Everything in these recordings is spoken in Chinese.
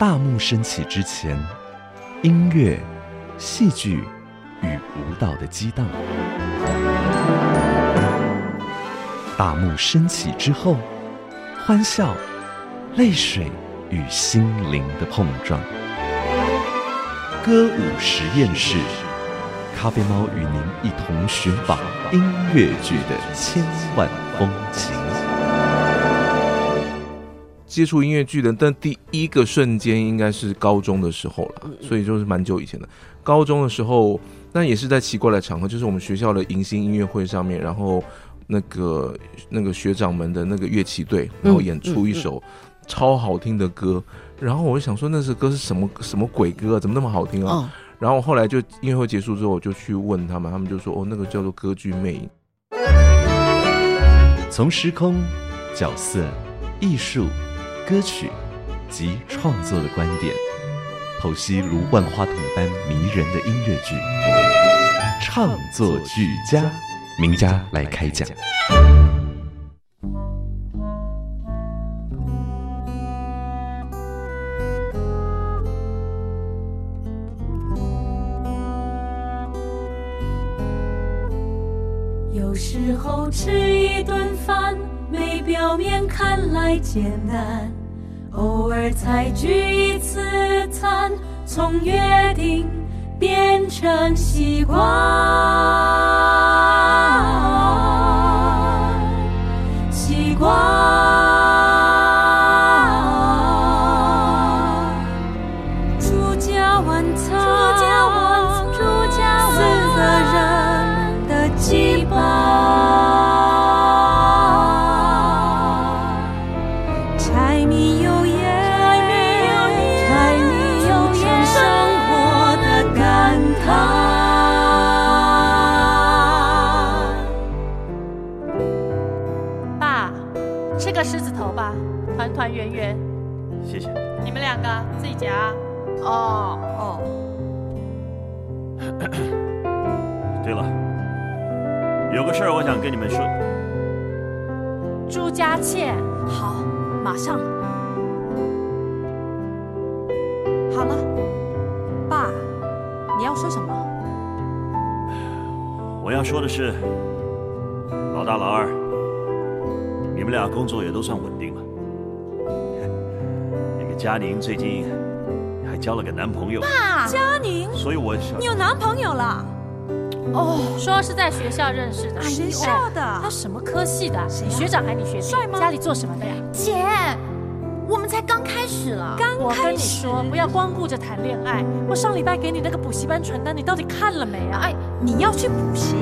大幕升起之前，音乐、戏剧与舞蹈的激荡；大幕升起之后，欢笑、泪水与心灵的碰撞。歌舞实验室，咖啡猫与您一同寻访音乐剧的千万风情。接触音乐剧的，但第一个瞬间应该是高中的时候了，所以就是蛮久以前的。高中的时候，那也是在奇怪的场合，就是我们学校的迎新音乐会上面，然后那个那个学长们的那个乐器队，然后演出一首超好听的歌，然后我就想说那首歌是什么什么鬼歌，啊，怎么那么好听啊？然后后来就音乐会结束之后，我就去问他们，他们就说哦，那个叫做歌剧魅影。从时空、角色、艺术。歌曲及创作的观点，剖析如万花筒般迷人的音乐剧，唱作俱佳，名家来开讲。有时候吃一顿饭，没表面看来简单。偶尔才聚一次餐，从约定变成习惯。习惯。想跟你们说。朱家倩，好，马上。好了，爸，你要说什么？我要说的是，老大老二，你们俩工作也都算稳定了。佳宁最近还交了个男朋友。爸，佳宁，所以我你有男朋友了？哦，说是在学校认识的。学校的？他什么科系的？你学长还是你学弟？帅吗？家里做什么的呀？姐，我们才刚开始了。刚我跟你说，不要光顾着谈恋爱。我上礼拜给你那个补习班传单，你到底看了没啊？哎，你要去补习？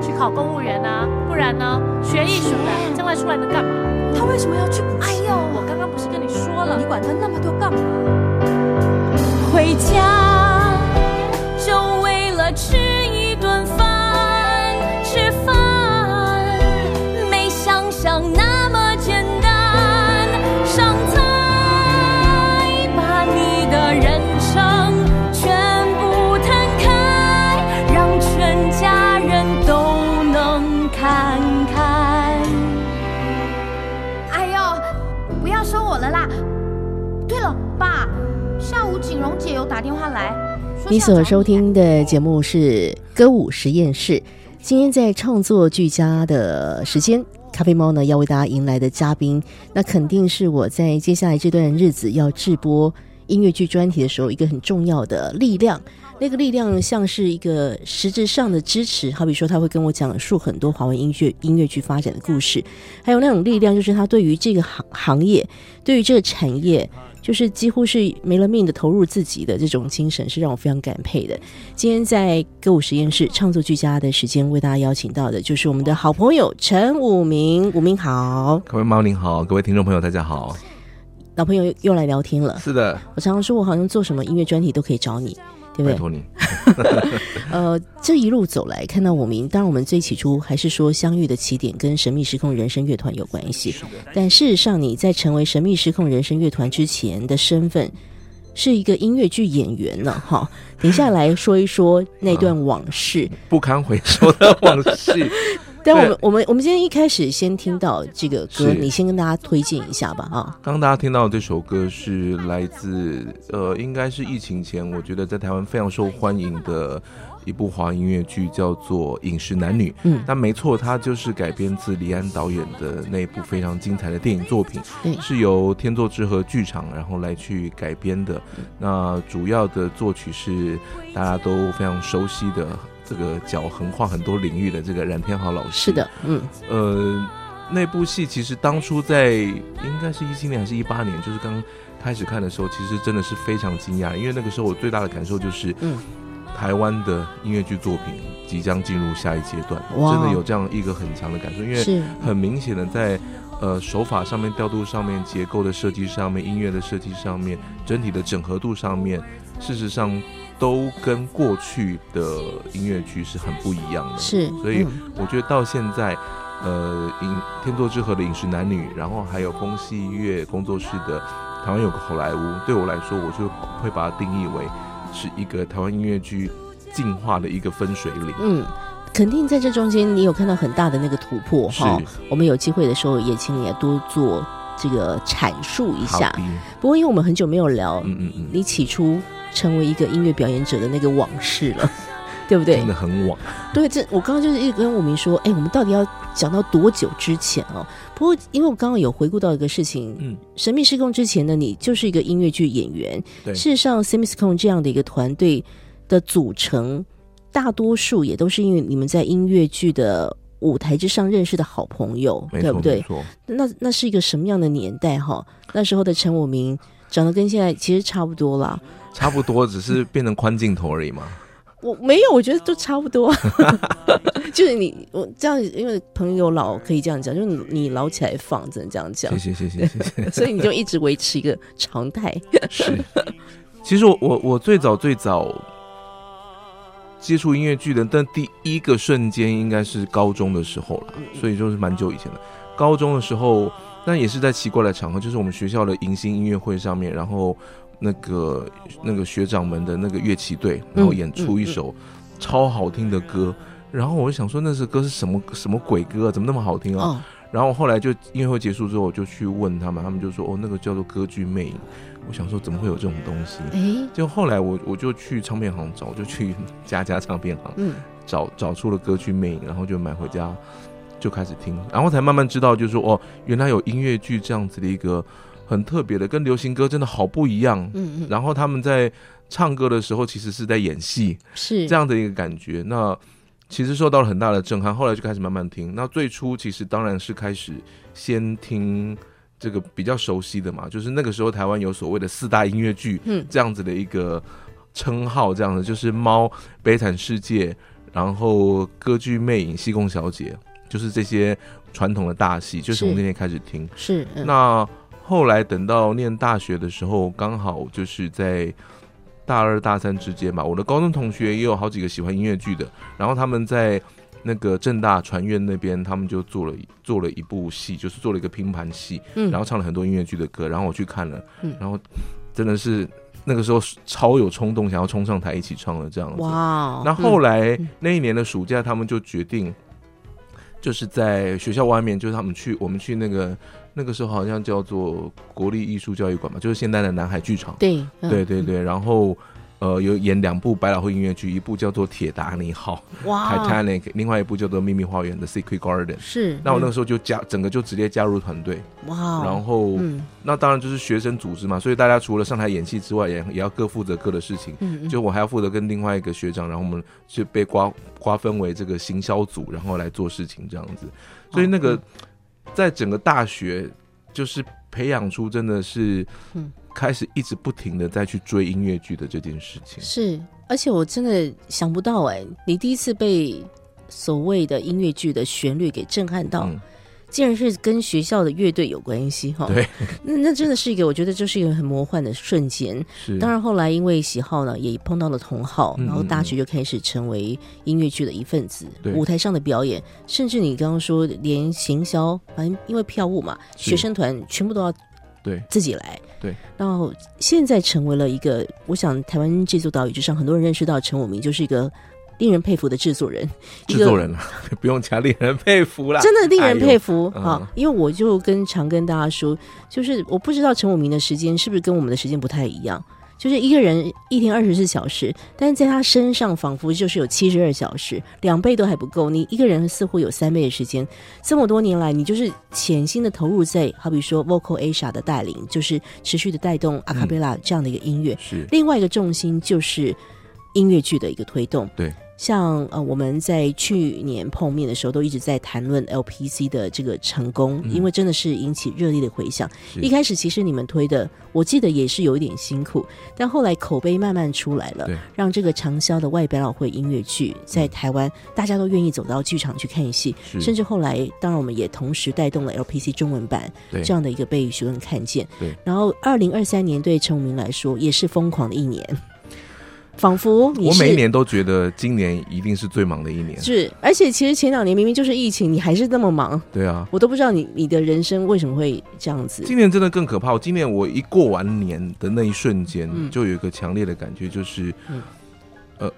去考公务员啊？不然呢？学艺术的，将来出来能干嘛？他为什么要去补习？哎呦，我刚刚不是跟你说了？你管他那么多干嘛？回家就为了吃你所收听的节目是歌舞实验室。今天在创作俱佳的时间，咖啡猫呢要为大家迎来的嘉宾，那肯定是我在接下来这段日子要制播音乐剧专题的时候一个很重要的力量。那个力量像是一个实质上的支持，好比说他会跟我讲述很多华文音乐音乐剧发展的故事，还有那种力量就是他对于这个行行业，对于这个产业。就是几乎是没了命的投入自己的这种精神，是让我非常感佩的。今天在歌舞实验室创作俱佳的时间，为大家邀请到的就是我们的好朋友陈武明。武明好，各位猫您好，各位听众朋友大家好，老朋友又来聊天了。是的，我常常说我好像做什么音乐专题都可以找你。对不对？拜托你。呃，这一路走来，看到我们，当然我们最起初还是说相遇的起点跟神秘失控人生乐团有关系。但事实上，你在成为神秘失控人生乐团之前的身份是一个音乐剧演员呢。哈，等一下来说一说那段往事，不堪回首的往事。但我们我们我们今天一开始先听到这个歌，你先跟大家推荐一下吧啊。刚刚大家听到的这首歌是来自呃，应该是疫情前，我觉得在台湾非常受欢迎的一部华音乐剧，叫做《饮食男女》。嗯那没错，它就是改编自李安导演的那部非常精彩的电影作品，对是由天作之合剧场然后来去改编的。那主要的作曲是大家都非常熟悉的这个脚横跨很多领域的这个冉天豪老师。是的，嗯，呃，那部戏其实当初在应该是一七年还是一八年，就是刚开始看的时候，其实真的是非常惊讶，因为那个时候我最大的感受就是，嗯，台湾的音乐剧作品即将进入下一阶段，真的有这样一个很强的感受，因为是很明显的在。呃，手法上面、调度上面、结构的设计上面、音乐的设计上面、整体的整合度上面，事实上都跟过去的音乐剧是很不一样的。是，所以嗯我觉得到现在，呃，影天作之合的《饮食男女》，然后还有风戏乐工作室的《台湾有个好莱坞》，对我来说，我就会把它定义为是一个台湾音乐剧进化的一个分水岭。嗯，肯定在这中间你有看到很大的那个突破哈。我们有机会的时候也请你也多做这个阐述一下。不过因为我们很久没有聊嗯嗯嗯，你起初成为一个音乐表演者的那个往事了，对不对真？的很晚。对，这我刚刚就是一直跟武明说，哎，我们到底要讲到多久之前哦？不过因为我刚刚有回顾到一个事情，嗯，神秘失控之前的你就是一个音乐剧演员。对事实上 s e m i s c o n 这样的一个团队的组成，大多数也都是因为你们在音乐剧的舞台之上认识的好朋友，对不对。那那是一个什么样的年代哈？那时候的陈武明长得跟现在其实差不多啦。差不多，只是变成宽镜头而已嘛。我没有，我觉得都差不多。就是你我这样，因为朋友老可以这样讲，就是你你老起来放，只能这样讲谢。谢，谢谢，谢谢。所以你就一直维持一个常态。是，其实我我我最早最早接触音乐剧的，但第一个瞬间应该是高中的时候了，所以就是蛮久以前的。高中的时候，那也是在奇怪的场合，就是我们学校的迎新音乐会上面，然后那个那个学长们的那个乐器队，然后演出一首超好听的歌。然后我就想说，那首歌是什么什么鬼歌、啊？怎么那么好听啊？哦，然后后来就音乐会结束之后，我就去问他们，他们就说：“哦，那个叫做歌剧魅影。”我想说，怎么会有这种东西？哎，就后来我我就去唱片行找，我就去家家唱片行嗯，找找出了歌剧魅影，然后就买回家就开始听，然后才慢慢知道，就是说哦，原来有音乐剧这样子的一个很特别的，跟流行歌真的好不一样。嗯嗯，然后他们在唱歌的时候，其实是在演戏，是这样的一个感觉。那其实受到了很大的震撼，后来就开始慢慢听。那最初其实当然是开始先听这个比较熟悉的嘛，就是那个时候台湾有所谓的四大音乐剧，嗯这样子的一个称号，这样的就是《猫》《悲惨世界》，然后歌剧魅影、西贡小姐，就是这些传统的大戏，就是从是那天开始听。是，嗯那后来等到念大学的时候，刚好就是在大二大三之间吧。我的高中同学也有好几个喜欢音乐剧的，然后他们在那个正大传院那边，他们就做了做了一部戏，就是做了一个拼盘戏，嗯然后唱了很多音乐剧的歌，然后我去看了，嗯然后真的是那个时候超有冲动，想要冲上台一起唱的这样子。哇哦，那后来来、嗯那一年的暑假，他们就决定，就是在学校外面，就是他们去我们去那个那个时候好像叫做国立艺术教育馆嘛，就是现在的南海剧场。对嗯对对对，然后呃有演两部百老汇音乐剧，一部叫做《铁达尼号》哇 （Titanic），另外一部叫做《秘密花园》的《Secret Garden》。是，嗯那我那个时候就加整个就直接加入团队，哇哦，然后、嗯那当然就是学生组织嘛，所以大家除了上台演戏之外，也也要各负责各的事情。嗯嗯就我还要负责跟另外一个学长，然后我们就被瓜瓜分为这个行销组，然后来做事情这样子。所以那个在整个大学，就是培养出真的是嗯，开始一直不停的再去追音乐剧的这件事情。是，而且我真的想不到哎，你第一次被所谓的音乐剧的旋律给震撼到，嗯，竟然是跟学校的乐队有关系哈。对，那那真的是一个，我觉得就是一个很魔幻的瞬间。是，当然后来因为喜好呢，也碰到了同好，嗯然后大学就开始成为音乐剧的一份子。对舞台上的表演，甚至你刚刚说连行销，反正因为票务嘛，学生团全部都要对自己来。对，然后现在成为了一个，我想台湾这座岛屿之上，很多人认识到陈武明就是一个令人佩服的制作人，制作人了，不用讲令人佩服啦，真的令人佩服。啊！因为我就跟常跟大家说，就是我不知道陈武明的时间是不是跟我们的时间不太一样。就是一个人一天二十四小时，但是在他身上仿佛就是有七十二小时，两倍都还不够。你一个人似乎有三倍的时间。这么多年来，你就是潜心的投入在，好比说 Vocal Asia 的带领，就是持续的带动阿卡贝拉这样的一个音乐。是另外一个重心就是音乐剧的一个推动。对，像呃我们在去年碰面的时候，都一直在谈论 LPC 的这个成功，嗯。因为真的是引起热烈的回响。是。一开始其实你们推的，我记得也是有一点辛苦，但后来口碑慢慢出来了，让这个长销的外百老汇音乐剧在台湾大家都愿意走到剧场去看戏，甚至后来当然我们也同时带动了 LPC 中文版这样的一个被许多人看见。然后二零二三年对陈武明来说也是疯狂的一年，仿佛你我每一年都觉得今年一定是最忙的一年。是，而且其实前两年明明就是疫情，你还是那么忙，对啊，我都不知道你你的人生为什么会这样子。今年真的更可怕。我今年我一过完年的那一瞬间，嗯就有一个强烈的感觉，就是，嗯呃，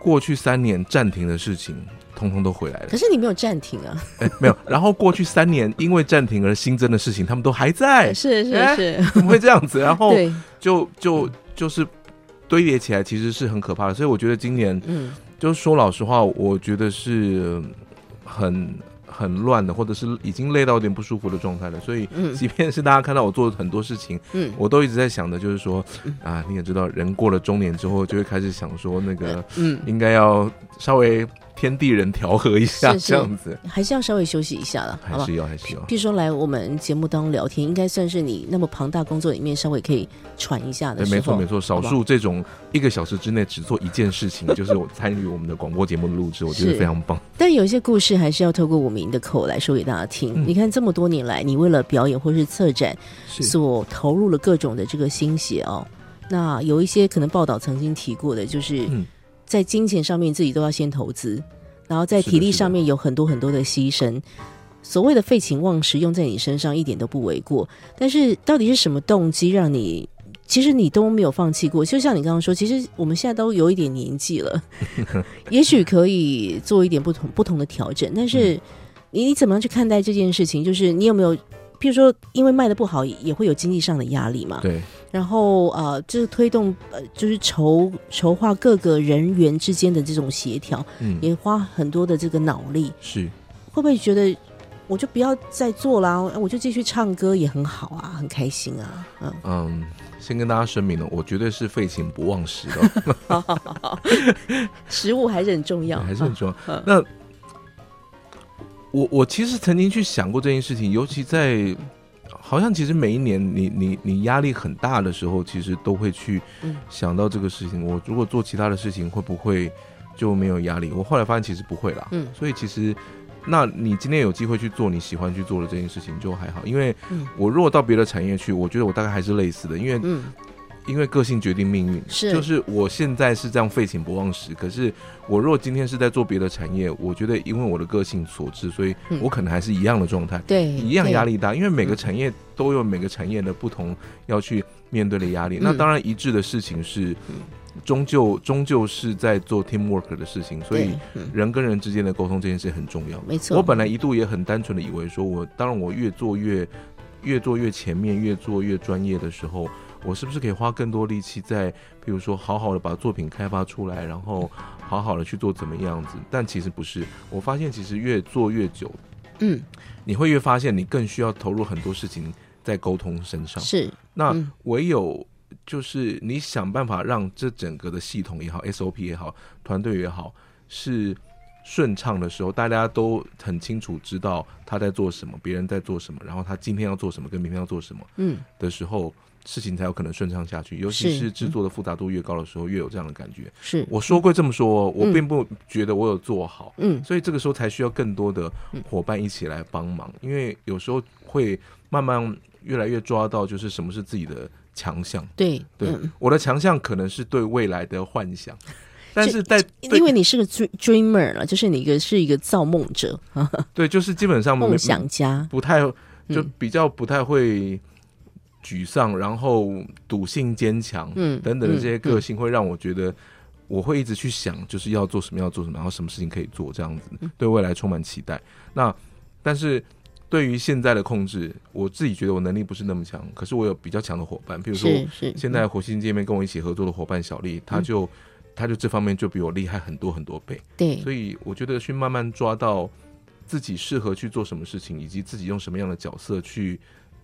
过去三年暂停的事情，通通都回来了可。是你没有暂停啊，哎，没有。然后过去三年因为暂停而新增的事情，他们都还在，是是哎是，怎么会这样子？然后 对，就就就是堆叠起来，其实是很可怕的。所以我觉得今年，嗯就是说老实话，我觉得是很很乱的，或者是已经累到有点不舒服的状态了。所以，嗯即便是大家看到我做很多事情，嗯，我都一直在想的，就是说啊，你也知道，人过了中年之后，就会开始想说，那个嗯，应该要稍微天地人调和一下，这样子，还是要稍微休息一下了，还是？要还是要。譬如说来我们节目当中聊天，应该算是你那么庞大工作里面稍微可以喘一下的对，时候。没错没错，少数这种一个小时之内只做一件事情，就是我参与我们的广播节目的录制，我觉得非常棒。但有一些故事还是要透过我们的口来说给大家听。嗯你看这么多年来，你为了表演或是策展，所投入了各种的这个心血哦。那有一些可能报道曾经提过的，就是嗯在金钱上面自己都要先投资，然后在体力上面有很多很多的牺牲。所谓的废寝忘食用在你身上一点都不为过，但是到底是什么动机让你？其实你都没有放弃过，就像你刚刚说，其实我们现在都有一点年纪了，也许可以做一点不同不同的调整。但是你你怎么样去看待这件事情？就是你有没有，譬如说，因为卖的不好，也会有经济上的压力嘛？对，然后呃，就是推动呃，就是筹筹划各个人员之间的这种协调，嗯，也花很多的这个脑力。是会不会觉得我就不要再做啦，我就继续唱歌也很好啊，很开心啊，嗯，嗯。先跟大家声明了，我绝对是废寝不忘食的，好好好好，食物还是很重要，还是很重要。嗯那我我其实曾经去想过这件事情，尤其在好像其实每一年你你你压力很大的时候，其实都会去嗯想到这个事情。我如果做其他的事情，会不会就没有压力？我后来发现其实不会啦。嗯所以其实。那你今天有机会去做你喜欢去做的这件事情就还好，因为嗯我如果到别的产业去，我觉得我大概还是类似的，因为嗯因为个性决定命运，是。就是我现在是这样废寝不忘食，可是我若今天是在做别的产业，我觉得因为我的个性所致，所以嗯我可能还是一样的状态，对，一样压力大，因为每个产业都有每个产业的不同要去面对的压力。嗯。那当然一致的事情是，终究终究是在做 teamwork 的事情，所以人跟人之间的沟通这件事很重要。没错，我本来一度也很单纯的以为说我，当然我越做越越做越前面，越做越专业的时候，我是不是可以花更多力气在，比如说好好的把作品开发出来，然后好好的去做怎么样子？但其实不是，我发现其实越做越久，嗯你会越发现你更需要投入很多事情在沟通身上。是那嗯唯有就是你想办法让这整个的系统也好，SOP 也好，团队也好，是顺畅的时候，大家都很清楚知道他在做什么，别人在做什么，然后他今天要做什么，跟明天要做什么嗯的时候，事情才有可能顺畅下去。尤其是是制作的复杂度越高的时候，越有这样的感觉。是。我说过这么说，我嗯并不觉得我有做好，嗯。所以这个时候才需要更多的伙伴一起来帮忙，因为有时候会慢慢越来越抓到，就是什么是自己的强项。对对，嗯。我的强项可能是对未来的幻想，但是在因为你是个 dream- dreamer 了，就是你一个是一个造梦者、对，就是基本上梦想家，不太就嗯。比较不太会沮丧，然后笃信坚强，嗯等等的这些个嗯性，会让我觉得我会一直去想，就是要做什么，要做什么，然后什么事情可以做，这样子对未来充满期待。那但是对于现在的控制，我自己觉得我能力不是那么强，可是我有比较强的伙伴，比如说现在火星界面跟我一起合作的伙伴小丽，他就他就这方面就比我厉害很多很多倍，对。所以我觉得去慢慢抓到自己适合去做什么事情，以及自己用什么样的角色去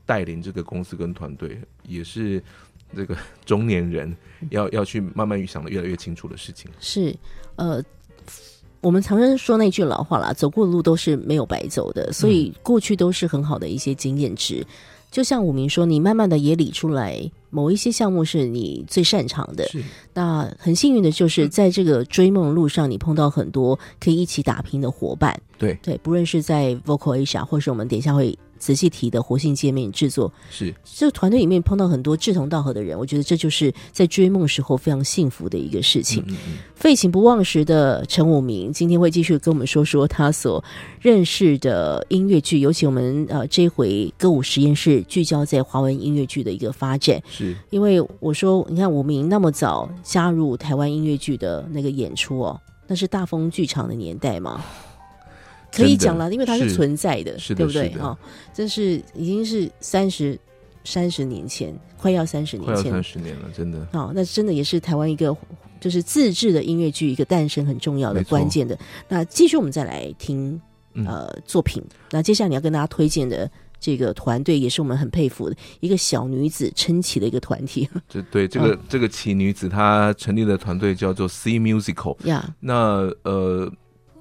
带领这个公司跟团队，也是这个中年人要要去慢慢想的越来越清楚的事情。是呃。我们常常说那句老话啦，走过的路都是没有白走的，所以过去都是很好的一些经验值。就像武明说，你慢慢的也理出来某一些项目是你最擅长的，那很幸运的就是在这个追梦路上，你碰到很多可以一起打拼的伙伴。对对，不论是在 Vocal Asia，或是我们等一下会仔细提的活性界面制作，是。这个团队里面碰到很多志同道合的人，我觉得这就是在追梦时候非常幸福的一个事情。嗯嗯废寝不忘食的陈武明今天会继续跟我们说说他所认识的音乐剧，尤其我们呃这回歌舞实验室聚焦在华文音乐剧的一个发展。是。因为我说，你看武明那么早加入台湾音乐剧的那个演出哦，那是大风剧场的年代嘛，可以讲了，因为它是是存在的，是对不对？哈哦，这是已经是三十三十年前，快要三十快要年前三十年了，真的。哦，那真的也是台湾一个就是自制的音乐剧一个诞生很重要的关键的。那继续我们再来听嗯。呃作品，那接下来你要跟大家推荐的这个团队也是我们很佩服的一个小女子撑起的一个团体。这对这个、这个奇女子，她成立的团队叫做 C Musical。呀，那呃，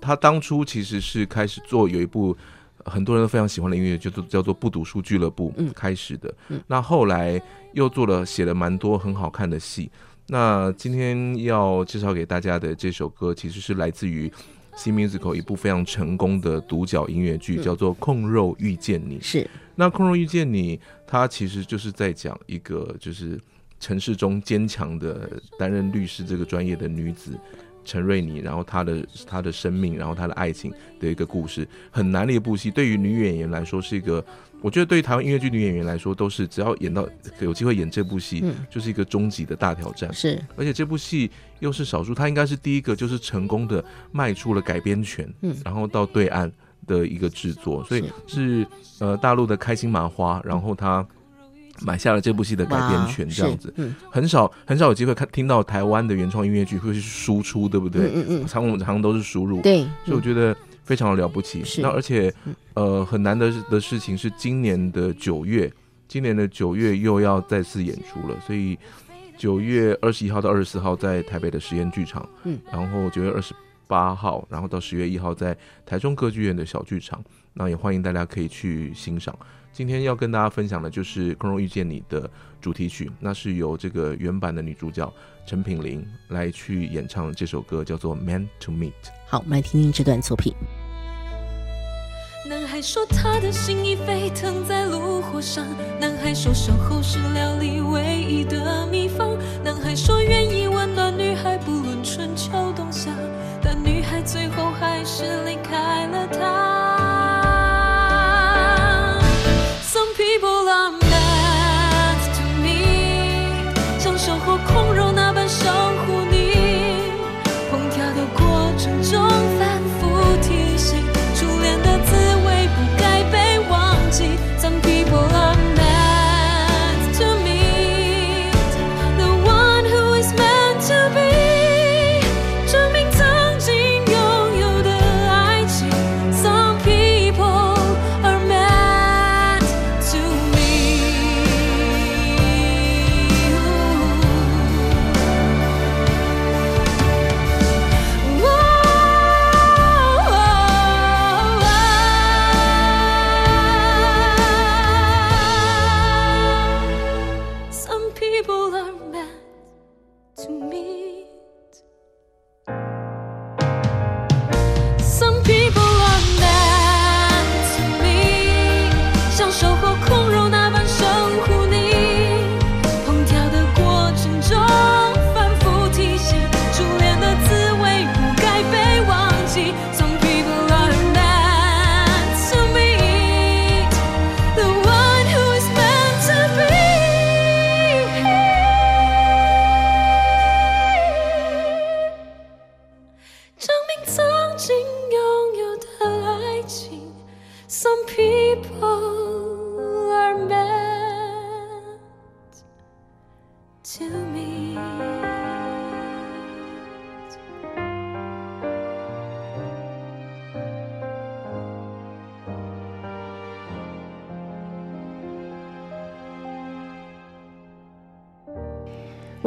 她当初其实是开始做有一部很多人都非常喜欢的音乐，就做叫做《不读书俱乐部》嗯开始的。嗯那后来又做了写了蛮多很好看的戏。那今天要介绍给大家的这首歌，其实是来自于 C Musical 一部非常成功的独角音乐剧，嗯叫做《控肉遇见你》。是那《控肉遇见你》，它其实就是在讲一个就是城市中坚强的担任律师这个专业的女子陈瑞妮，然后她的她的生命，然后她的爱情的一个故事，很难的一部戏。对于女演员来说，是一个我觉得对于台湾音乐剧女演员来说，都是只要演到有机会演这部戏，嗯。就是一个终极的大挑战。是。而且这部戏又是少数，她应该是第一个就是成功的卖出了改编权，嗯。然后到对岸的一个制作，所以是。呃大陆的开心麻花，然后他买下了这部戏的改编权，这样子嗯很少很少有机会看听到台湾的原创音乐剧会去输出，对不对？嗯嗯常我们常常都是输入，对，所以我觉得非常的了不起。是那而且嗯呃很难得的事情是，今年的九月，今年的九月又要再次演出了，所以九月二十一号到二十四号在台北的实验剧场，嗯，然后九月二十八号，然后到十月一号在台中歌剧院的小剧场，那也欢迎大家可以去欣赏。今天要跟大家分享的就是《空中遇见你》的主题曲，那是由这个原版的女主角陈品玲来去演唱这首歌，叫做《Man to Meet》。好，我们来听听这段作品。男孩说他的心已沸腾在炉火上，男孩说守候是料理唯一的秘方，男孩说愿意温暖女孩不论春秋冬夏，但女孩最后还是离开了他。Some people are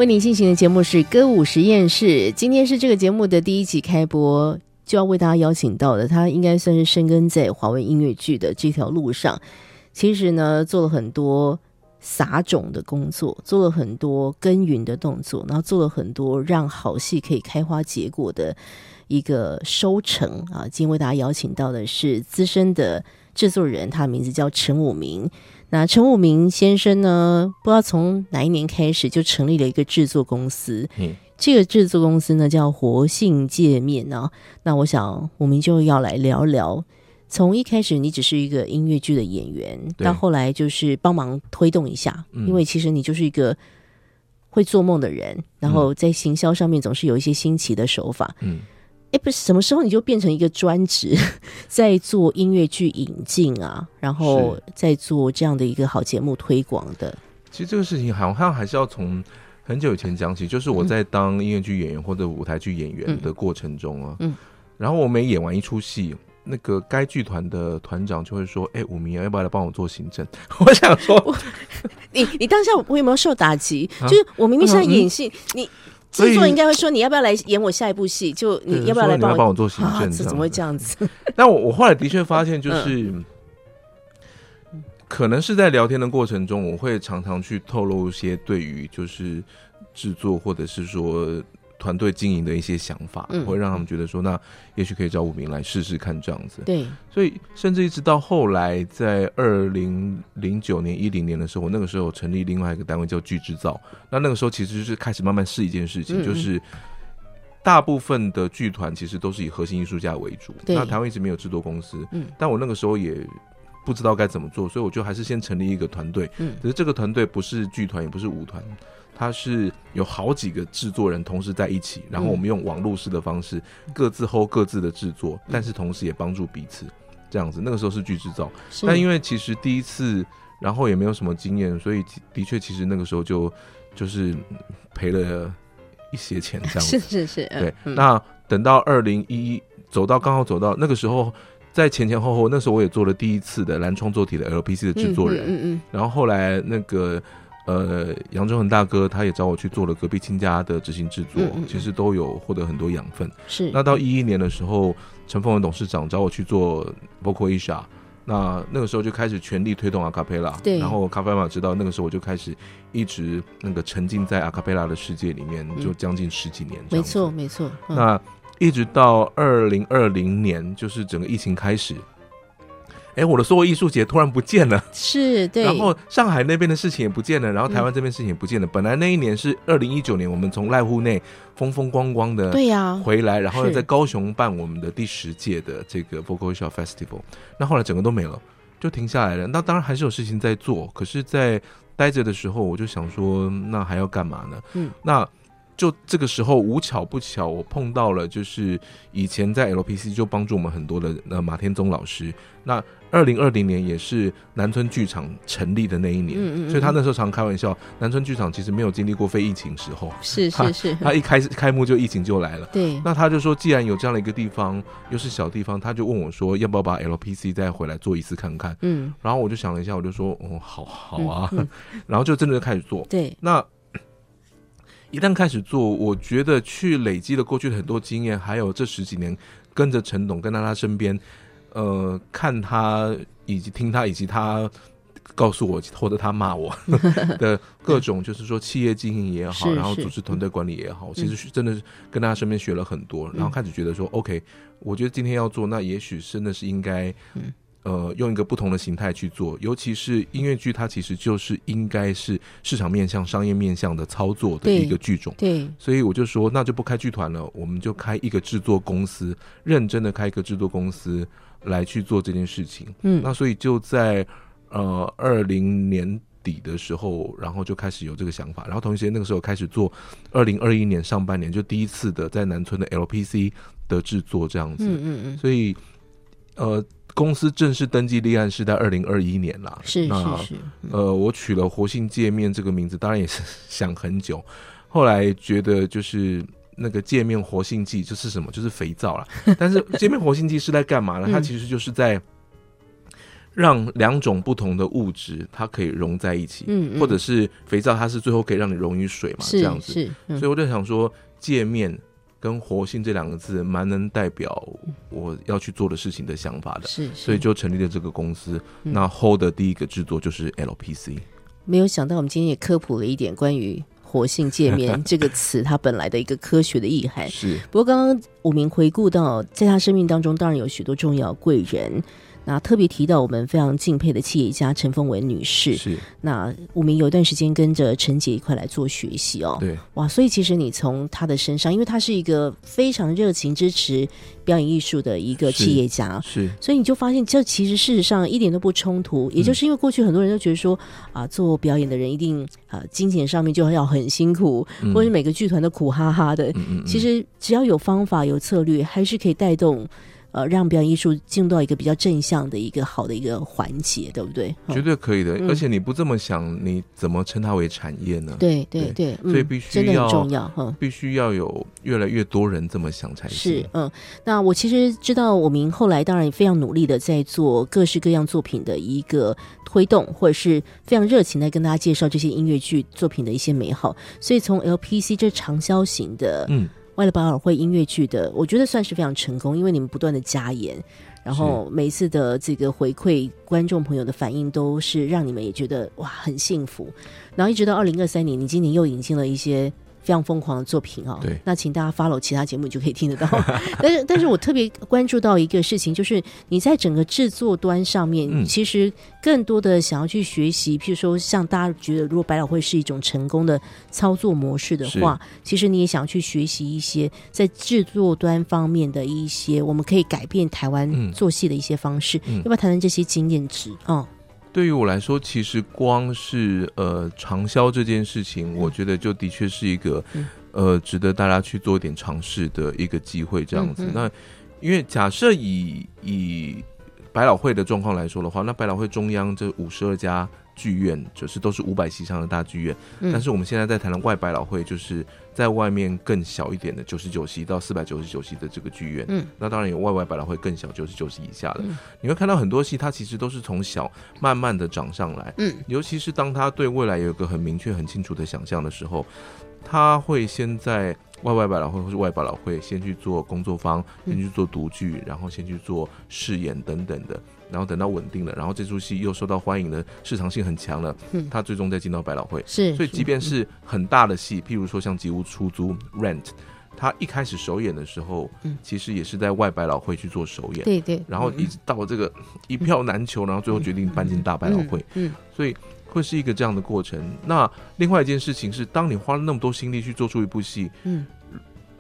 为您进行的节目是歌舞实验室，今天是这个节目的第一集开播，就要为大家邀请到的，他应该算是深耕在华文音乐剧的这条路上，其实呢做了很多撒种的工作，做了很多耕耘的动作，然后做了很多让好戏可以开花结果的一个收成啊。今天为大家邀请到的是资深的制作人，他的名字叫陈武明。那陈武明先生呢？不知道从哪一年开始就成立了一个制作公司。嗯，这个制作公司呢叫活性界面啊。那我想，我们就要来聊聊，从一开始你只是一个音乐剧的演员，到后来就是帮忙推动一下，嗯因为其实你就是一个会做梦的人，然后在行销上面总是有一些新奇的手法。嗯，哎，不是什么时候你就变成一个专职，在做音乐剧引进啊，然后是在做这样的一个好节目推广的。其实这个事情好像还是要从很久以前讲起，就是我在当音乐剧演员或者舞台剧演员的过程中啊，嗯嗯然后我每演完一出戏。那个该剧团的团长就会说：“哎、武明要不要来帮我做行政？” 我想说，你你当下我有没有受打击？啊就是我明明是在演戏，你制作应该会说你要不要来演我下一部戏？就你要不要来帮我做行啊政怎么会这样子？但我我后来的确发现，就是、可能是在聊天的过程中，我会常常去透露一些对于就是制作或者是说团队经营的一些想法，嗯会让他们觉得说，那也许可以找武明来试试看这样子。对，所以甚至一直到后来，在二零零九年、一零年的时候，我那个时候成立另外一个单位叫剧制造。那那个时候其实就是开始慢慢试一件事情，嗯嗯就是大部分的剧团其实都是以核心艺术家为主。对那台湾一直没有制作公司，嗯但我那个时候也不知道该怎么做，所以我就还是先成立一个团队。嗯只是这个团队不是剧团，也不是舞团。它是有好几个制作人同时在一起，然后我们用网络式的方式，各自 hold 各自的制作，但是同时也帮助彼此，这样子。那个时候是剧制造，但因为其实第一次，然后也没有什么经验，所以的的确其实那个时候就就是赔了一些钱这样是子。是 是，是对，嗯。那等到二零一一走到刚好走到那个时候，在前前后后，那时候我也做了第一次的蓝创作体的 LPC 的制作人，嗯嗯。然后后来那个呃杨忠恒大哥他也找我去做了隔壁亲家的执行制作，嗯嗯嗯。其实都有获得很多养分。嗯，是。那到一一年的时候，陈凤文董事长找我去做 Vocal Asia，那那个时候就开始全力推动阿卡贝拉，对。然后卡菲玛知道那个时候我就开始一直那个沉浸在阿卡贝拉的世界里面，就将近十几年，没错。没错，嗯。那一直到二零二零年，就是整个疫情开始，哎，我的所有艺术节突然不见了。是对，然后上海那边的事情也不见了，然后台湾这边事情也不见了。本来那一年是二零一九年，我们从濑户内风风光光的对呀，回来，然后呢在高雄办我们的第十届的这个 Vocal Show Festival。那后来整个都没了，就停下来了。那当然还是有事情在做，可是，在待着的时候，我就想说，那还要干嘛呢？嗯，那。就这个时候无巧不巧，我碰到了就是以前在 LPC 就帮助我们很多的呃马天宗老师。那二零二零年也是南村剧场成立的那一年，嗯嗯嗯。所以他那时候常开玩笑，南村剧场其实没有经历过非疫情时候，是是是，他一开始开幕就疫情就来了。对，那他就说，既然有这样的一个地方，又是小地方，他就问我说，要不要把 LPC 再回来做一次看看？嗯，然后我就想了一下，我就说，哦，好好啊，嗯。然后就真的就开始做。对，那 一旦开始做，我觉得去累积了过去的很多经验，还有这十几年跟着陈董跟在他身边，呃，看他以及听他以及他告诉我或者他骂我 的各种，就是说企业经营也好，然后组织团队管理也好，嗯其实是真的是跟他身边学了很多，然后开始觉得说，OK，我觉得今天要做，那也许真的是应该。嗯呃，用一个不同的形态去做，尤其是音乐剧，它其实就是应该是市场面向、商业面向的操作的一个剧种。对，所以我就说，那就不开剧团了，我们就开一个制作公司，认真的开一个制作公司来去做这件事情。嗯，那所以就在呃二零年底的时候，然后就开始有这个想法，然后同时那个时候开始做二零二一年上半年就第一次的在南村的 LPC 的制作这样子。嗯嗯嗯，所以呃，公司正式登记立案是在二零二一年啦。是是是，呃，我取了“活性界面”这个名字，当然也是 想很久，后来觉得就是那个界面活性剂就是什么，就是肥皂啦。但是界面活性剂是在干嘛呢？它嗯其实就是在让两种不同的物质它可以融在一起，嗯嗯或者是肥皂，它是最后可以让你溶于水嘛，这是样子。是，嗯所以我就想说，界面跟活性这两个字，蛮能代表我要去做的事情的想法的。是，所以就成立了这个公司。嗯那 Hold 的第一个制作就是 LPC。没有想到，我们今天也科普了一点关于“活性界面” 这个词它本来的一个科学的意涵。是不过，刚刚武明回顾到，在他生命当中，当然有许多重要贵人。那特别提到我们非常敬佩的企业家陈凤文女士。是，那我明有一段时间跟着陈姐一块来做学习哦。对，哇，所以其实你从她的身上，因为她是一个非常热情支持表演艺术的一个企业家，是所以你就发现，这其实事实上一点都不冲突。也就是因为过去很多人都觉得说，啊，做表演的人一定啊，金钱上面就要很辛苦，嗯或者是每个剧团都苦哈哈的。其实只要有方法、有策略，还是可以带动。呃，让表演艺术进入到一个比较正向的一个好的一个环节，对不对？绝对可以的。嗯而且你不这么想，你怎么称它为产业呢？，对对对所以必须真的重要，嗯。必须要有越来越多人这么想才行。是，嗯，那我其实知道，我们后来当然也非常努力的在做各式各样作品的一个推动，或者是非常热情的跟大家介绍这些音乐剧作品的一些美好。所以从 LPC 这长销型的嗯，外了百老汇音乐剧的，我觉得算是非常成功，因为你们不断的加演，然后每一次的这个回馈，观众朋友的反应都是让你们也觉得哇很幸福。然后一直到二零二三年，你今年又引进了一些。非常疯狂的作品哦，对那请大家 follow 其他节目，你就可以听得到。但是，但是我特别关注到一个事情，就是你在整个制作端上面，嗯其实更多的想要去学习，譬如说，像大家觉得，如果百老汇是一种成功的操作模式的话，其实你也想要去学习一些在制作端方面的一些，我们可以改变台湾嗯做戏的一些方式。嗯要不要谈谈这些经验值？哦，对于我来说，其实光是呃长销这件事情，我觉得就的确是一个、嗯呃值得大家去做一点尝试的一个机会。这样子，那因为假设以以百老汇的状况来说的话，那百老汇中央这五十二家剧院，就是都是五百席上的大剧院。嗯但是我们现在在谈的外百老汇，就是在外面更小一点的九十九席到四百九十九席的这个剧院。嗯，那当然有外外百老汇更小，九十九席以下的。嗯你会看到很多戏，它其实都是从小慢慢的长上来。嗯，尤其是当他对未来有一个很明确、很清楚的想象的时候，他会先在外外百老汇或是外百老汇先去做工作坊，嗯先去做独剧，然后先去做试演等等的，然后等到稳定了，然后这出戏又受到欢迎了，市场性很强了，嗯他最终再进到百老汇。是，所以即便是很大的戏，譬如说像《吉屋出租》（Rent），他一开始首演的时候，嗯其实也是在外百老汇去做首演。对对，然后一直到这个一票难求，然后最后决定搬进大百老汇，嗯，所以会是一个这样的过程。那另外一件事情是，当你花了那么多心力去做出一部戏，嗯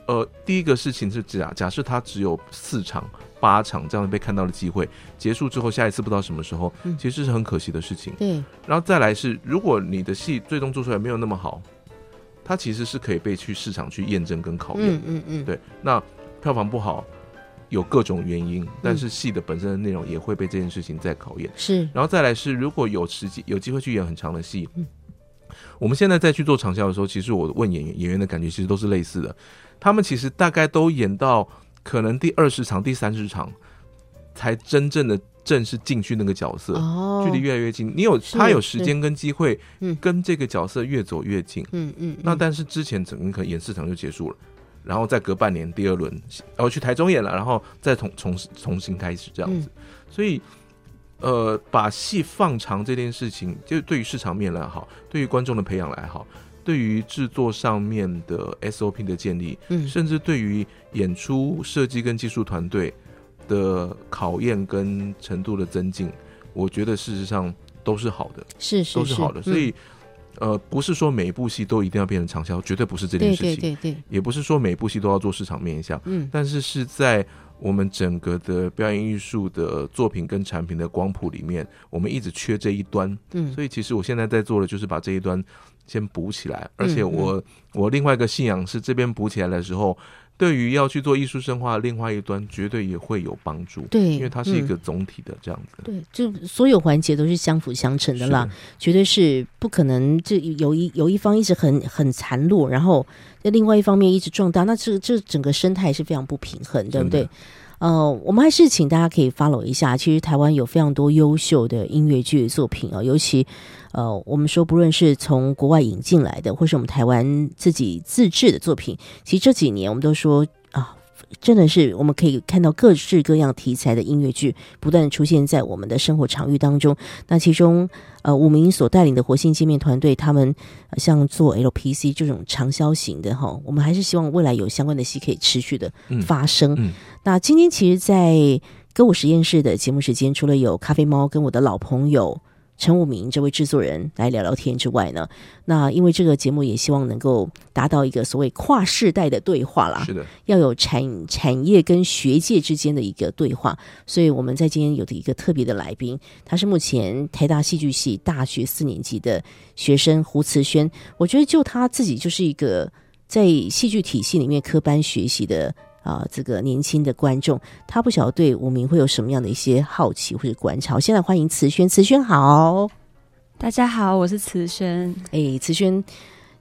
呃，第一个事情是假假设他只有四场、八场这样被看到的机会，结束之后下一次不知道什么时候，嗯其实是很可惜的事情。对，然后再来是，如果你的戏最终做出来没有那么好，它其实是可以被去市场去验证跟考验。嗯嗯嗯，对，那票房不好有各种原因，但是戏的本身的内容也会被这件事情在考验。是，然后再来是，如果有时机有机会去演很长的戏，嗯我们现在再去做长效的时候，其实我问演员演员的感觉其实都是类似的，他们其实大概都演到可能第二十场、第三十场，才真正的正式进去那个角色。哦，距离越来越近，你有他有时间跟机会嗯，跟这个角色越走越近。嗯嗯，那但是之前整个可能演四场就结束了，然后再隔半年第二轮，然后去台中演了，然后再重重重新开始这样子。所以，呃，把戏放长这件事情，就对于市场面来好，对于观众的培养来好，对于制作上面的 SOP 的建立，嗯。甚至对于演出设计跟技术团队的考验跟程度的增进，我觉得事实上都是好的。是是都是好的，所以、呃，不是说每一部戏都一定要变成畅销，绝对不是这件事情，对对对，也不是说每一部戏都要做市场面向，嗯。但是是在我们整个的表演艺术的作品跟产品的光谱里面，我们一直缺这一端，嗯，所以其实我现在在做的就是把这一端先补起来，而且我我另外一个信仰是这边补起来的时候。对于要去做艺术生化的另外一端，绝对也会有帮助。对因为它是一个嗯总体的这样子。对，就所有环节都是相辅相成的啦，绝对是不可能。这有一有一方一直很很残弱，然后在另外一方面一直壮大，那这这整个生态是非常不平衡，对不对？呃，我们还是请大家可以 follow 一下，其实台湾有非常多优秀的音乐剧作品啊、尤其呃，我们说不论是从国外引进来的，或是我们台湾自己自制的作品，其实这几年我们都说。真的是，我们可以看到各式各样题材的音乐剧不断出现在我们的生活场域当中。那其中，呃，武明所带领的活性界面团队，他们、呃像做 LPC 这种长销型的哈，我们还是希望未来有相关的戏可以持续的嗯发生。嗯那今天其实，在歌舞实验室的节目时间，除了有咖啡猫跟我的老朋友陈武明这位制作人来聊聊天之外呢，那因为这个节目也希望能够达到一个所谓跨世代的对话啦，是的，要有产产业跟学界之间的一个对话，所以我们在今天有的一个特别的来宾，他是目前台大戏剧系大学四年级的学生胡慈轩。我觉得就他自己就是一个在戏剧体系里面科班学习的啊、这个年轻的观众，他不晓得对吴明会有什么样的一些好奇或者观察。我现在欢迎慈轩，慈轩好，大家好，我是慈轩。哎，慈轩。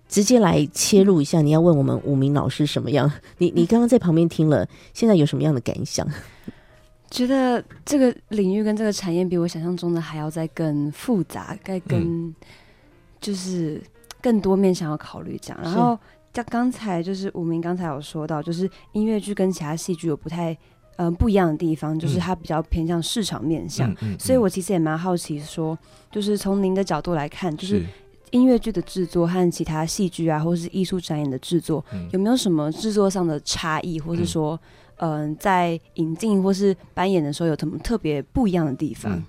直接来切入一下，你要问我们武明老师什么样？你你刚刚在旁边听了，现在有什么样的感想？觉得这个领域跟这个产业比我想象中的还要再更复杂，该更、就是更多面向要考虑这样。然后像刚才就是武明刚才有说到，就是音乐剧跟其他戏剧有不太嗯、呃不一样的地方，就是嗯。它比较偏向市场面向。嗯嗯所以我其实也蛮好奇说，就是从您的角度来看，就是是。音乐剧的制作和其他戏剧啊，或是艺术展演的制作，嗯。有没有什么制作上的差异，或是说，嗯、在引进或是扮演的时候有什么特别不一样的地方？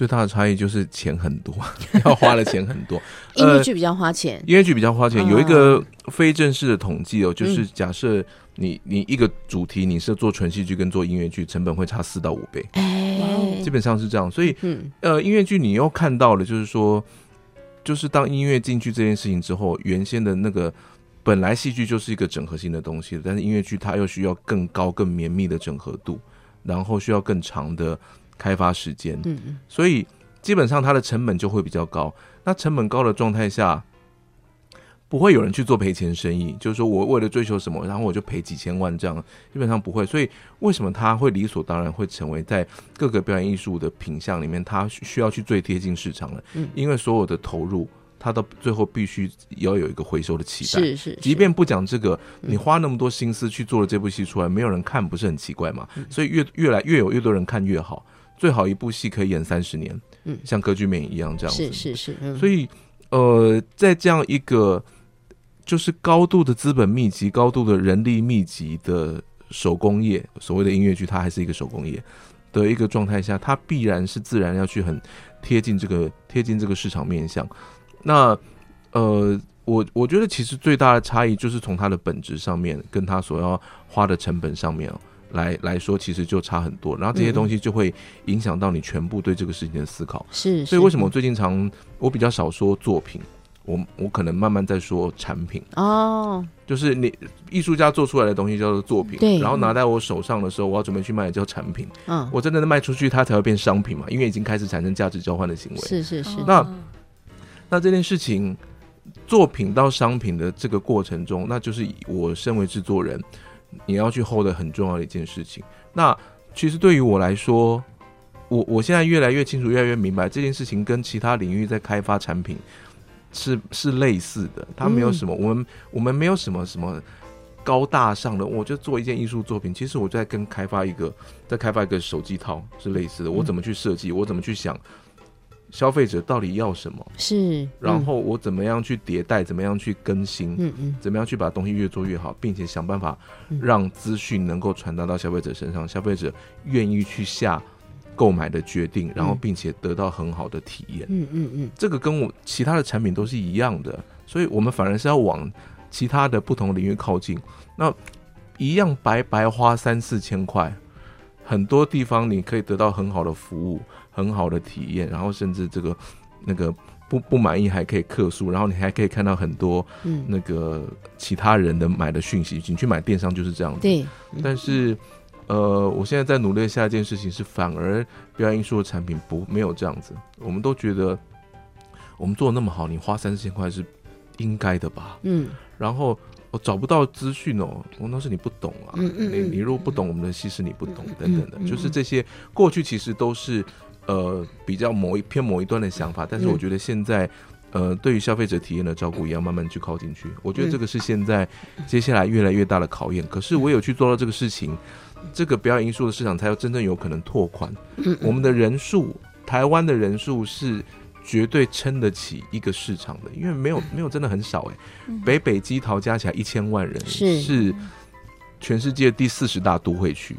嗯最大的差异就是钱很多，要花的钱很多。音乐剧比较花钱，音乐剧比较花钱，啊有一个非正式的统计哦，就是嗯。假设你你一个主题你是做纯戏剧跟做音乐剧，成本会差四到五倍，哎。基，本上是这样。所以嗯。呃，音乐剧你又看到了，就是说，就是当音乐进去这件事情之后，原先的那个本来戏剧就是一个整合性的东西，但是音乐剧它又需要更高、更绵密的整合度，然后需要更长的开发时间，嗯嗯，所以基本上它的成本就会比较高。那成本高的状态下，不会有人去做赔钱生意，就是说我为了追求什么，然后我就赔几千万这样，基本上不会。所以为什么它会理所当然会成为在各个表演艺术的品相里面，它需要去最贴近市场了？嗯因为所有的投入，它到最后必须要有一个回收的期待。是是，即便不讲这个，嗯你花那么多心思去做了这部戏出来，没有人看，不是很奇怪吗？嗯所以越越来越有越多人看越好，最好一部戏可以演三十年，嗯像歌剧魅影一样这样子。是是是，嗯所以呃，在这样一个就是高度的资本密集、高度的人力密集的手工业，所谓的音乐剧，它还是一个手工业的一个状态下，它必然是自然要去很贴近这个贴近这个市场面向。那呃，我我觉得其实最大的差异就是从它的本质上面，跟它所要花的成本上面哦来来说，其实就差很多。然后这些嗯东西就会影响到你全部对这个事情的思考。是，所以为什么我最近常我比较少说作品，我我可能慢慢在说产品，哦，就是你艺术家做出来的东西叫做作品，对。然后拿在我手上的时候，我要准备去卖的叫产品，嗯，我真的卖出去它才会变商品嘛，因为已经开始产生价值交换的行为。是是是，那那这件事情，作品到商品的这个过程中，那就是我身为制作人，你要去 hold 的很重要的一件事情。那其实对于我来说，我我现在越来越清楚，越来越明白这件事情跟其他领域在开发产品是是类似的，它没有什么，我们我们没有什么什么。高大上的，我就做一件艺术作品。其实我在跟开发一个，在开发一个手机套是类似的。我怎么去设计？我怎么去想消费者到底要什么？是，然后我怎么样去迭代，怎么样去更新，嗯嗯怎么样去把东西越做越好，并且想办法嗯让资讯能够传达到消费者身上，消费者愿意去下购买的决定，然后并且得到很好的体验。嗯嗯嗯，这个跟我其他的产品都是一样的，所以我们反而是要往其他的不同领域靠近。那一样白白花三四千块，很多地方你可以得到很好的服务、很好的体验，然后甚至这个那个不不满意还可以客诉，然后你还可以看到很多嗯，那个其他人的买的讯息，你去买电商就是这样子。对，但是，呃，我现在在努力下一件事情是，反而表演艺术的产品不没有这样子，我们都觉得我们做的那么好，你花三四千块是应该的吧？嗯。然后我找不到资讯哦，我那是你不懂啊，嗯嗯嗯你你如果不懂我们的戏是你不懂嗯等等的，就是这些过去其实都是呃比较某一偏某一端的想法，但是我嗯觉得现在。呃，对于消费者体验的照顾也要慢慢去靠进去。我觉得嗯这个是现在接下来越来越大的考验。可是我有去做到这个事情，这个表演艺术的市场才有真正有可能拓宽。嗯我们的人数，台湾的人数是绝对撑得起一个市场的，因为没有没有真的很少哎、北北基桃加起来一千万人，是全世界第四十大都会区。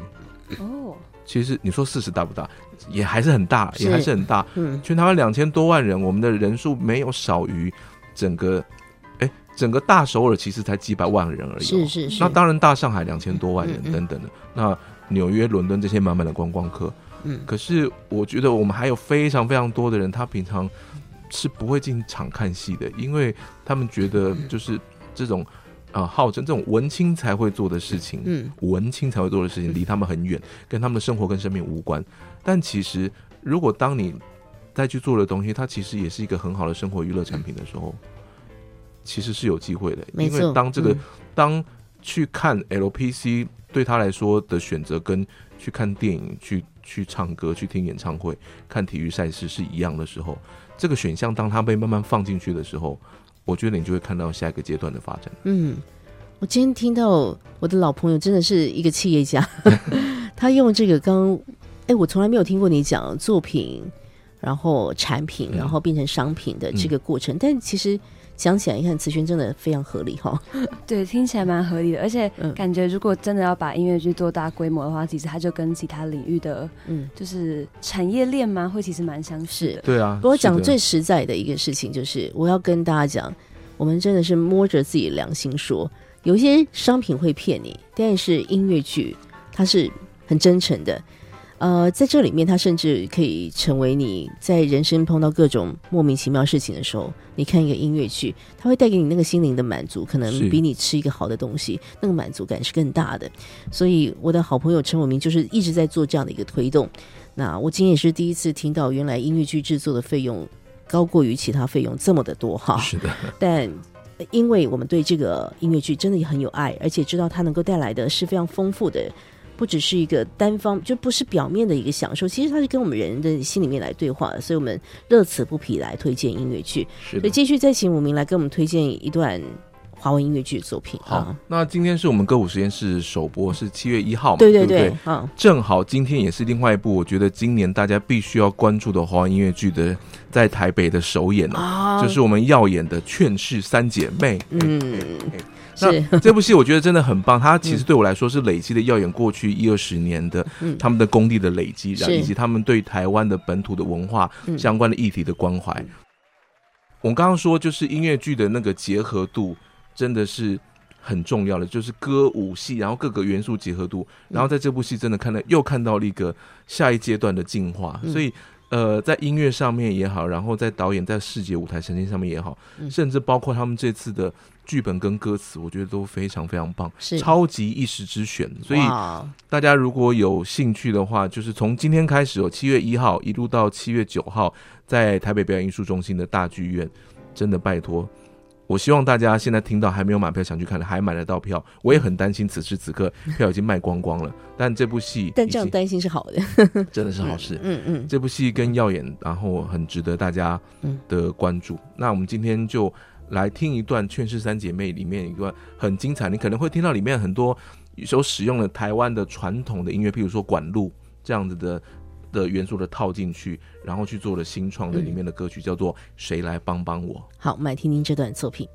哦，其实你说四十大不大，也还是很大，也还是很大。嗯。全台湾两千多万人，我们的人数没有少于整个，哎，整个大首尔其实才几百万人而已、哦。是是是，那当然，大上海两千多万人等等的，那纽约、伦敦这些满满的观光客。嗯。可是我觉得我们还有非常非常多的人，他平常是不会进场看戏的，因为他们觉得就是这种啊、号称这种文青才会做的事情，嗯文青才会做的事情，离他们很远，跟他们的生活跟生命无关。但其实，如果当你再去做的东西，它其实也是一个很好的生活娱乐产品的时候，其实是有机会的。因为当这个、嗯当去看 LPC 对他来说的选择，跟去看电影、去去唱歌、去听演唱会、看体育赛事是一样的时候，这个选项当他被慢慢放进去的时候，我觉得你就会看到下一个阶段的发展。嗯，我今天听到我的老朋友真的是一个企业家，他用这个刚，哎，我从来没有听过你讲作品，然后产品，嗯然后变成商品的这个过程，但其实讲起来，你看慈轩真的非常合理哈。对，听起来蛮合理的，而且嗯感觉如果真的要把音乐剧做大规模的话，其实它就跟其他领域的，嗯，就是产业链嘛，会其实蛮相似的。对啊，不过讲最实在的一个事情，就是我要跟大家讲，我们真的是摸着自己良心说，有一些商品会骗你，但是音乐剧它是很真诚的。呃，在这里面，它甚至可以成为你在人生碰到各种莫名其妙事情的时候，你看一个音乐剧，它会带给你那个心灵的满足，可能比你吃一个好的东西那个满足感是更大的。所以，我的好朋友陈伟明就是一直在做这样的一个推动。那我今天也是第一次听到，原来音乐剧制作的费用高过于其他费用这么的多哈。是的，但呃因为我们对这个音乐剧真的也很有爱，而且知道它能够带来的是非常丰富的，不只是一个单方，就不是表面的一个享受，其实它是跟我们人的心里面来对话的，所以我们乐此不疲来推荐音乐剧。所以继续再请武明来跟我们推荐一段华文音乐剧的作品好啊。，那今天是我们歌舞实验室首播，是七月一号嘛？对对对不对对，啊，正好今天也是另外一部，我觉得今年大家必须要关注的华文音乐剧的在台北的首演哦，啊就是我们耀眼的《劝世三姐妹》。嗯，那这部戏我觉得真的很棒，它 其实对我来说是累积的耀眼过去一二十年的嗯。他们的功力的累积，然后以及他们对台湾的本土的文化嗯。相关的议题的关怀。我刚刚说，就是音乐剧的那个结合度真的是很重要的，就是歌舞戏，然后各个元素结合度，然后在这部戏真的看到又看到了一个下一阶段的进化，嗯。所以。呃，在音乐上面也好，然后在导演在视觉舞台呈现上面也好，嗯。甚至包括他们这次的剧本跟歌词，我觉得都非常非常棒，是超级一时之选。所以大家如果有兴趣的话，就是从今天开始哦，七月一号一路到七月九号，在台北表演艺术中心的大剧院，真的拜托。我希望大家现在听到还没有买票想去看的，还买得到票。我也很担心此时此刻 票已经卖光光了，但这部戏 但这样担心是好的，真的是好事。嗯嗯，这部戏跟耀眼，然后很值得大家嗯的关注。那我们今天就来听一段《劝世三姐妹》里面一段很精彩，你可能会听到里面很多有时候使用了台湾的传统的音乐，譬如说管路这样子的的元素的套进去，然后去做了新创的里面的歌曲，叫做《谁来帮帮我》。好，我们来听听这段作品。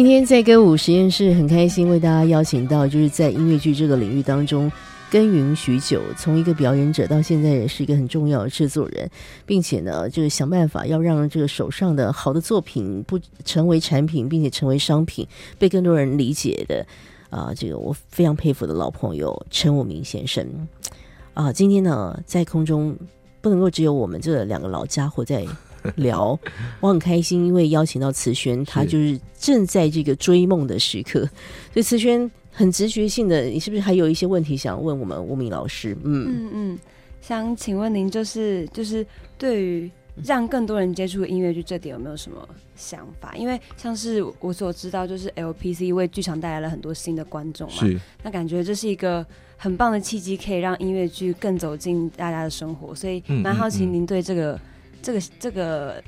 今天在歌舞实验室很开心为大家邀请到，就是在音乐剧这个领域当中耕耘许久，从一个表演者到现在也是一个很重要的制作人，并且呢，就是想办法要让这个手上的好的作品不成为产品，并且成为商品，被更多人理解的啊、这个我非常佩服的老朋友陈武明先生。啊、今天呢在空中不能够只有我们这两个老家伙在聊，我很开心，因为邀请到慈轩，他就是正在这个追梦的时刻，所以慈轩很直觉性的，你是不是还有一些问题想问我们吴敏老师？嗯，嗯嗯，想请问您，就是就是对于让更多人接触音乐剧这点有没有什么想法？因为像是我所知道，就是 LPC 为剧场带来了很多新的观众嘛，是那感觉这是一个很棒的契机，可以让音乐剧更走进大家的生活，所以嗯蛮好奇您对这个、这个这个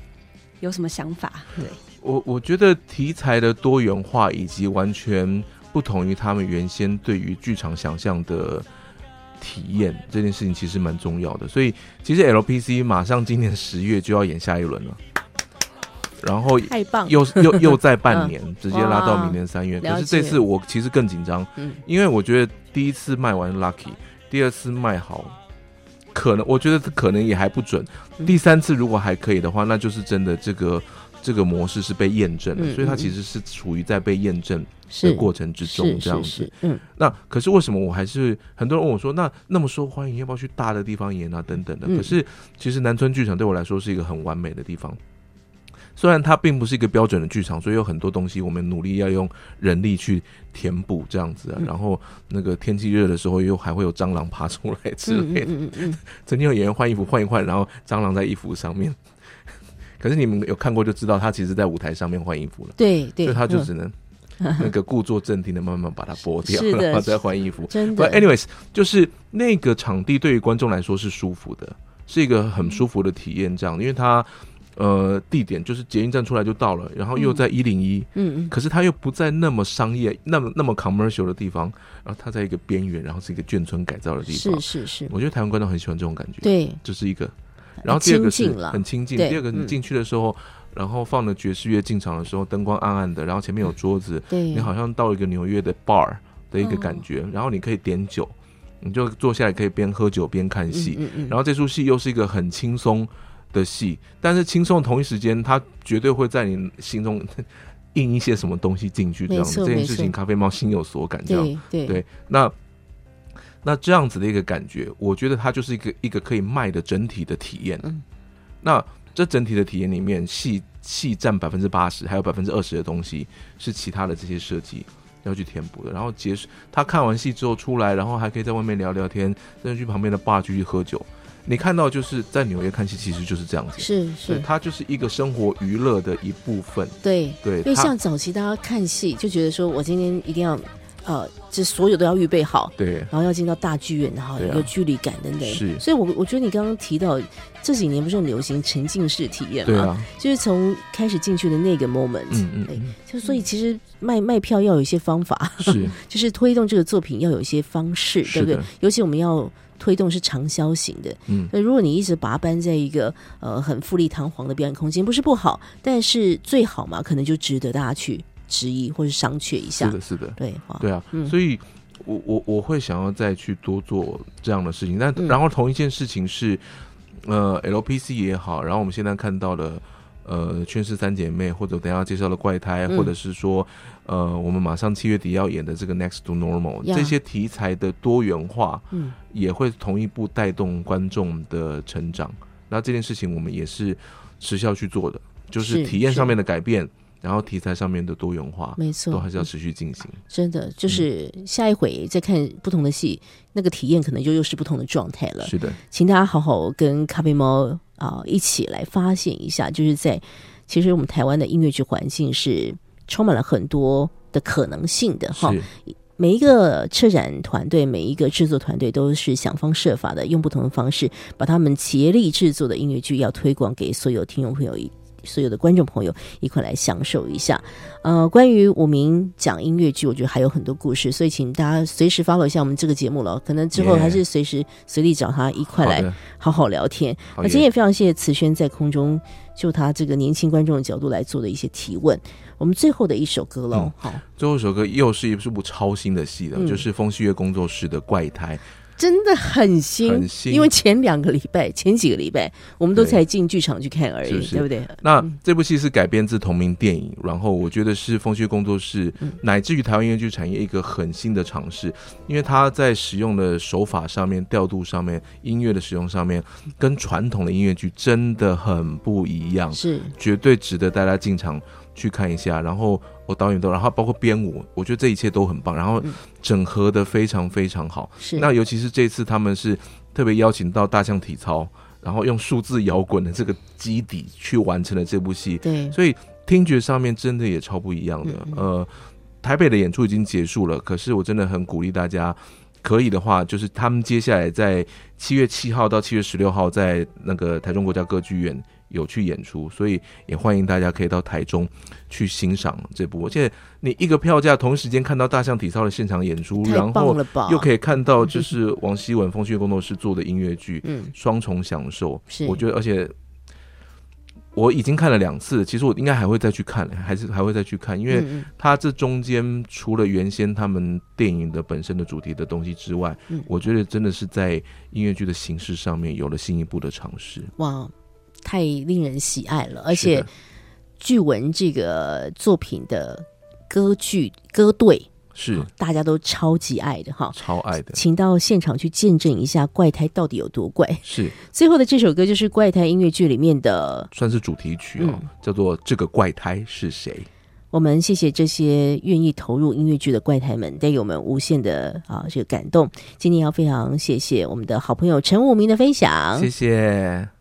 有什么想法？对，我我觉得题材的多元化以及完全不同于他们原先对于剧场想象的体验这件事情，其实蛮重要的。所以其实 LPC 马上今年十月就要演下一轮了，然后太棒，又又又再半年，直接拉到明年三月。可是这次我其实更紧张，嗯因为我觉得第一次卖完 lucky，第二次卖好，可能我觉得可能也还不准。嗯第三次如果还可以的话，那就是真的这个这个模式是被验证的，所以它其实是处于在被验证的过程之中这样子。嗯那可是为什么我还是很多人问我说，那那么受欢迎，要不要去大的地方演啊？等等的。嗯可是其实南村剧场对我来说是一个很完美的地方。虽然它并不是一个标准的剧场，所以有很多东西我们努力要用人力去填补这样子啊。嗯然后那个天气热的时候，又还会有蟑螂爬出来之嗯类的。嗯嗯嗯曾经有演员换衣服换一换，然后蟑螂在衣服上面。可是你们有看过就知道，他其实在舞台上面换衣服了，对对，所以他就嗯只能那个故作镇定的慢慢把它剥掉，然后 再换衣服。真 But 的 anyways，就是那个场地对于观众来说是舒服的，是一个很舒服的体验。这样，因为它呃地点就是捷运站出来就到了，然后又在一零一，嗯嗯。可是它又不在那么商业、那么那么 commercial 的地方，然后它在一个边缘，然后是一个眷村改造的地方。是。是是，我觉得台湾观众很喜欢这种感觉，，对，这是一个。然后第二个是很亲近，第二个你嗯。进去的时候，然后放了爵士乐进场的时候，灯光暗暗的，然后前面有桌子，对，你好像到一个纽约的 bar 的一个感哦觉，然后你可以点酒，你就坐下来可以边喝酒边看戏，嗯嗯嗯，然后这出戏又是一个很轻松的戏，但是轻松的同一时间，它绝对会在你心中 印一些什么东西进去，这样子没错这件事情，错咖啡猫心有所感，这样对对对，那那这样子的一个感觉，我觉得它就是一个一个可以卖的整体的体验。嗯那这整体的体验里面，戏戏占百分之八十，还有百分之二十的东西是其他的这些设计要去填补的。然后结束，他看完戏之后出来，然后还可以在外面聊聊天，再去旁边的 bar 继续喝酒。你看到就是在纽约看戏，其实就是这样子。是，是，它就是一个生活娱乐的一部分。对。对，因为像早期大家看戏就觉得说，我今天一定要，呃，这所有都要预备好，对。然后要进到大剧院，然后对啊。有距离感等等。是。所以我我觉得你刚刚提到这几年不是很流行沉浸式体验吗？就是从开始进去的那个 moment，哎嗯就所以其实卖卖票要有一些方法，是。就是推动这个作品要有一些方式，对不对？尤其我们要推动是长销型的，嗯。那如果你一直把它搬在一个呃很富丽堂皇的表演空间，不是不好，但是最好嘛，可能就值得大家去质疑或是商榷一下。是的，是的。对，对啊，嗯所以我我我会想要再去多做这样的事情，但、嗯然后同一件事情是，呃，LPC 也好，然后我们现在看到的。呃，圈氏三姐妹，或者等下介绍的怪胎，嗯或者是说，呃，我们马上七月底要演的这个 Next to Normal，这些题材的多元化，嗯，也会同一步带动观众的成长。那这件事情我们也是持续要去做的，就是体验上面的改变，然后题材上面的多元化，没错，都还是要持续进行。真的就是下一回再看不同的戏，那个体验可能就又是不同的状态了。是的，请大家好好跟咖啡猫啊、一起来发现一下，就是在其实我们台湾的音乐剧环境是充满了很多的可能性的哈。每一个策展团队，每一个制作团队都是想方设法的，用不同的方式把他们竭力制作的音乐剧要推广给所有听众朋友一。所有的观众朋友一块来享受一下，呃，关于武明讲音乐剧，我觉得还有很多故事，所以请大家随时 follow 一下我们这个节目了。可能之后还是随时随地找他一块来好，好好聊天。好那今天也非常谢谢慈轩在空中就他这个年轻观众的角度来做的一些提问。我们最后的一首歌喽，好，最后一首歌又是一部超新的戏了，嗯就是风戏月工作室的《怪胎》。真的很新，很新。因为前两个礼拜、前几个礼拜，我们都才进剧场去看而已，是是。对不对？那这部戏是改编自同名电影，然后我觉得是风趣工作室乃至于台湾音乐剧产业一个很新的尝试，因为它在使用的手法上面、调度上面、音乐的使用上面，跟传统的音乐剧真的很不一样，是。绝对值得大家进场去看一下。然后我导演都，然后包括编舞，我觉得这一切都很棒，然后整合的非常非常好。是那尤其是这次他们是特别邀请到大象体操，然后用数字摇滚的这个基底去完成了这部戏，对，所以听觉上面真的也超不一样的。呃，台北的演出已经结束了，可是我真的很鼓励大家。可以的话，就是他们接下来在七月七号到七月十六号在那个台中国家歌剧院有去演出，所以也欢迎大家可以到台中去欣赏这部。而且你一个票价同时间看到大象体操的现场演出，然后又可以看到就是王希文风趣工作室做的音乐剧，嗯，双重享受。是我觉得，而且我已经看了两次，其实我应该还会再去看，还是还会再去看，因为它这中间除了原先他们电影的本身的主题的东西之外，嗯我觉得真的是在音乐剧的形式上面有了进一步的尝试。哇，太令人喜爱了！而且据闻这个作品的歌剧歌队是大家都超级爱的哈，超爱的，请到现场去见证一下怪胎到底有多怪。是最后的这首歌就是怪胎音乐剧里面的，算是主题曲哦，嗯叫做《这个怪胎是谁》。我们谢谢这些愿意投入音乐剧的怪胎们，带给我们无限的啊这个感动。今天要非常谢谢我们的好朋友陈武明的分享，谢谢。